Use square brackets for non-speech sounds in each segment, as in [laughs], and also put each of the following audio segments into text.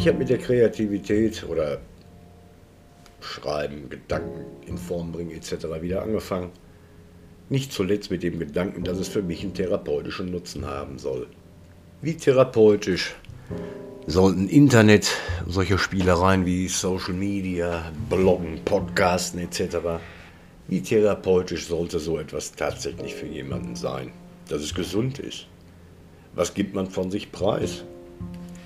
Ich habe mit der Kreativität oder Schreiben, Gedanken in Form bringen etc. wieder angefangen. Nicht zuletzt mit dem Gedanken, dass es für mich einen therapeutischen Nutzen haben soll. Wie therapeutisch sollten Internet, solche Spielereien wie Social Media, Bloggen, Podcasten etc., wie therapeutisch sollte so etwas tatsächlich für jemanden sein, dass es gesund ist? Was gibt man von sich preis?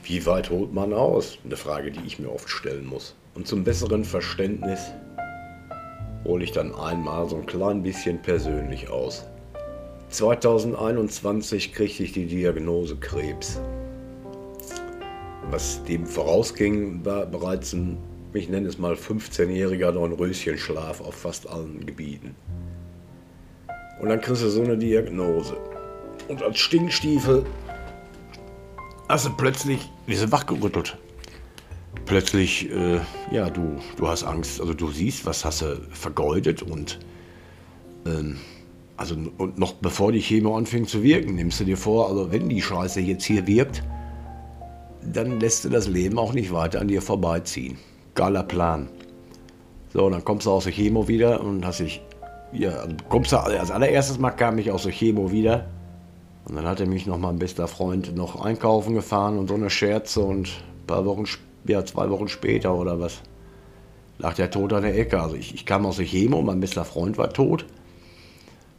Wie weit holt man aus? Eine Frage, die ich mir oft stellen muss. Und zum besseren Verständnis hole ich dann einmal so ein klein bisschen persönlich aus. 2021 kriegte ich die Diagnose Krebs. Was dem vorausging, war bereits ein, ich nenne es mal 15-jähriger Dornröschenschlaf auf fast allen Gebieten. Und dann kriegst du so eine Diagnose. Und als Stinkstiefel hast du plötzlich, wir sind wachgerüttelt. Plötzlich, äh, ja, du, du hast Angst, also du siehst, was hast du vergeudet und ähm, also und noch bevor die Chemo anfängt zu wirken, nimmst du dir vor, also wenn die Scheiße jetzt hier wirkt, dann lässt du das Leben auch nicht weiter an dir vorbeiziehen. Geiler Plan. So, dann kommst du aus der Chemo wieder und hast dich, ja, also kommst du, als allererstes Mal kam ich aus der Chemo wieder und dann hat er mich noch mein bester Freund noch einkaufen gefahren und so eine Scherze und ein paar Wochen, ja, zwei Wochen später oder was, lag der tot an der Ecke. Also ich, ich kam aus der Chemo, mein bester Freund war tot.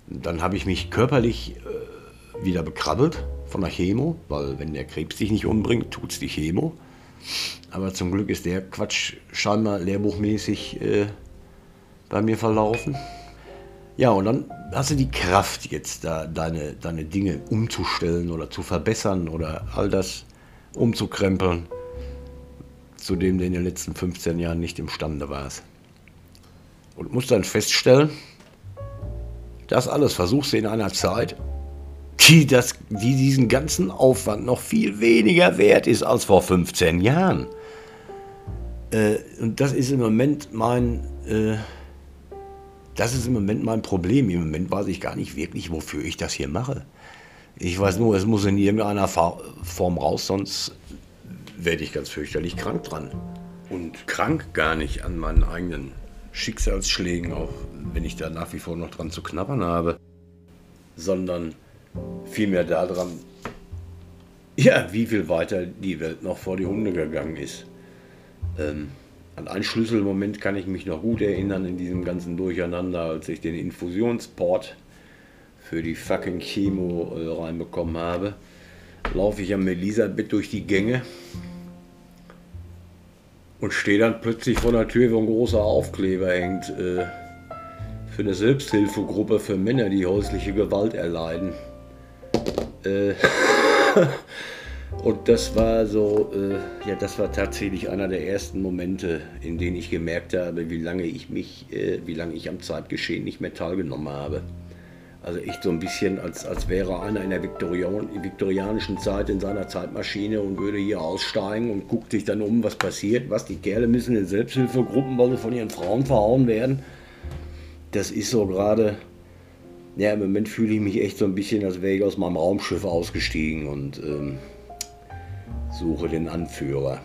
Dann habe ich mich körperlich äh, wieder bekrabbelt von der Chemo, weil wenn der Krebs dich nicht umbringt, tut es die Chemo. Aber zum Glück ist der Quatsch scheinbar lehrbuchmäßig äh, bei mir verlaufen. Ja, und dann hast du die Kraft jetzt, da deine, deine Dinge umzustellen oder zu verbessern oder all das umzukrempeln, zu dem du in den letzten 15 Jahren nicht imstande warst. Und musst dann feststellen, das alles versuchst du in einer Zeit, die, das, die diesen ganzen Aufwand noch viel weniger wert ist als vor 15 Jahren. Äh, und das ist im Moment mein, äh, das ist im Moment mein Problem. Im Moment weiß ich gar nicht wirklich, wofür ich das hier mache. Ich weiß nur, es muss in irgendeiner Form raus, sonst werde ich ganz fürchterlich krank dran. Und krank gar nicht an meinen eigenen Schicksalsschlägen, auch wenn ich da nach wie vor noch dran zu knabbern habe, sondern vielmehr daran, ja, wie viel weiter die Welt noch vor die Hunde gegangen ist. Ähm, an einen Schlüsselmoment kann ich mich noch gut erinnern in diesem ganzen Durcheinander, als ich den Infusionsport für die fucking Chemo äh, reinbekommen habe. Laufe ich am Elisabeth durch die Gänge und stehe dann plötzlich vor der Tür, wo ein großer Aufkleber hängt äh, für eine Selbsthilfegruppe für Männer, die häusliche Gewalt erleiden. Äh, [laughs] und das war so, äh, ja, das war tatsächlich einer der ersten Momente, in denen ich gemerkt habe, wie lange ich mich, äh, wie lange ich am Zeitgeschehen nicht mehr teilgenommen habe. Also echt so ein bisschen, als, als wäre einer in der Viktorian, viktorianischen Zeit in seiner Zeitmaschine und würde hier aussteigen und guckt sich dann um, was passiert. Was, die Kerle müssen in Selbsthilfegruppen, weil sie von ihren Frauen verhauen werden. Das ist so gerade, ja, im Moment fühle ich mich echt so ein bisschen, als wäre ich aus meinem Raumschiff ausgestiegen und ähm, suche den Anführer.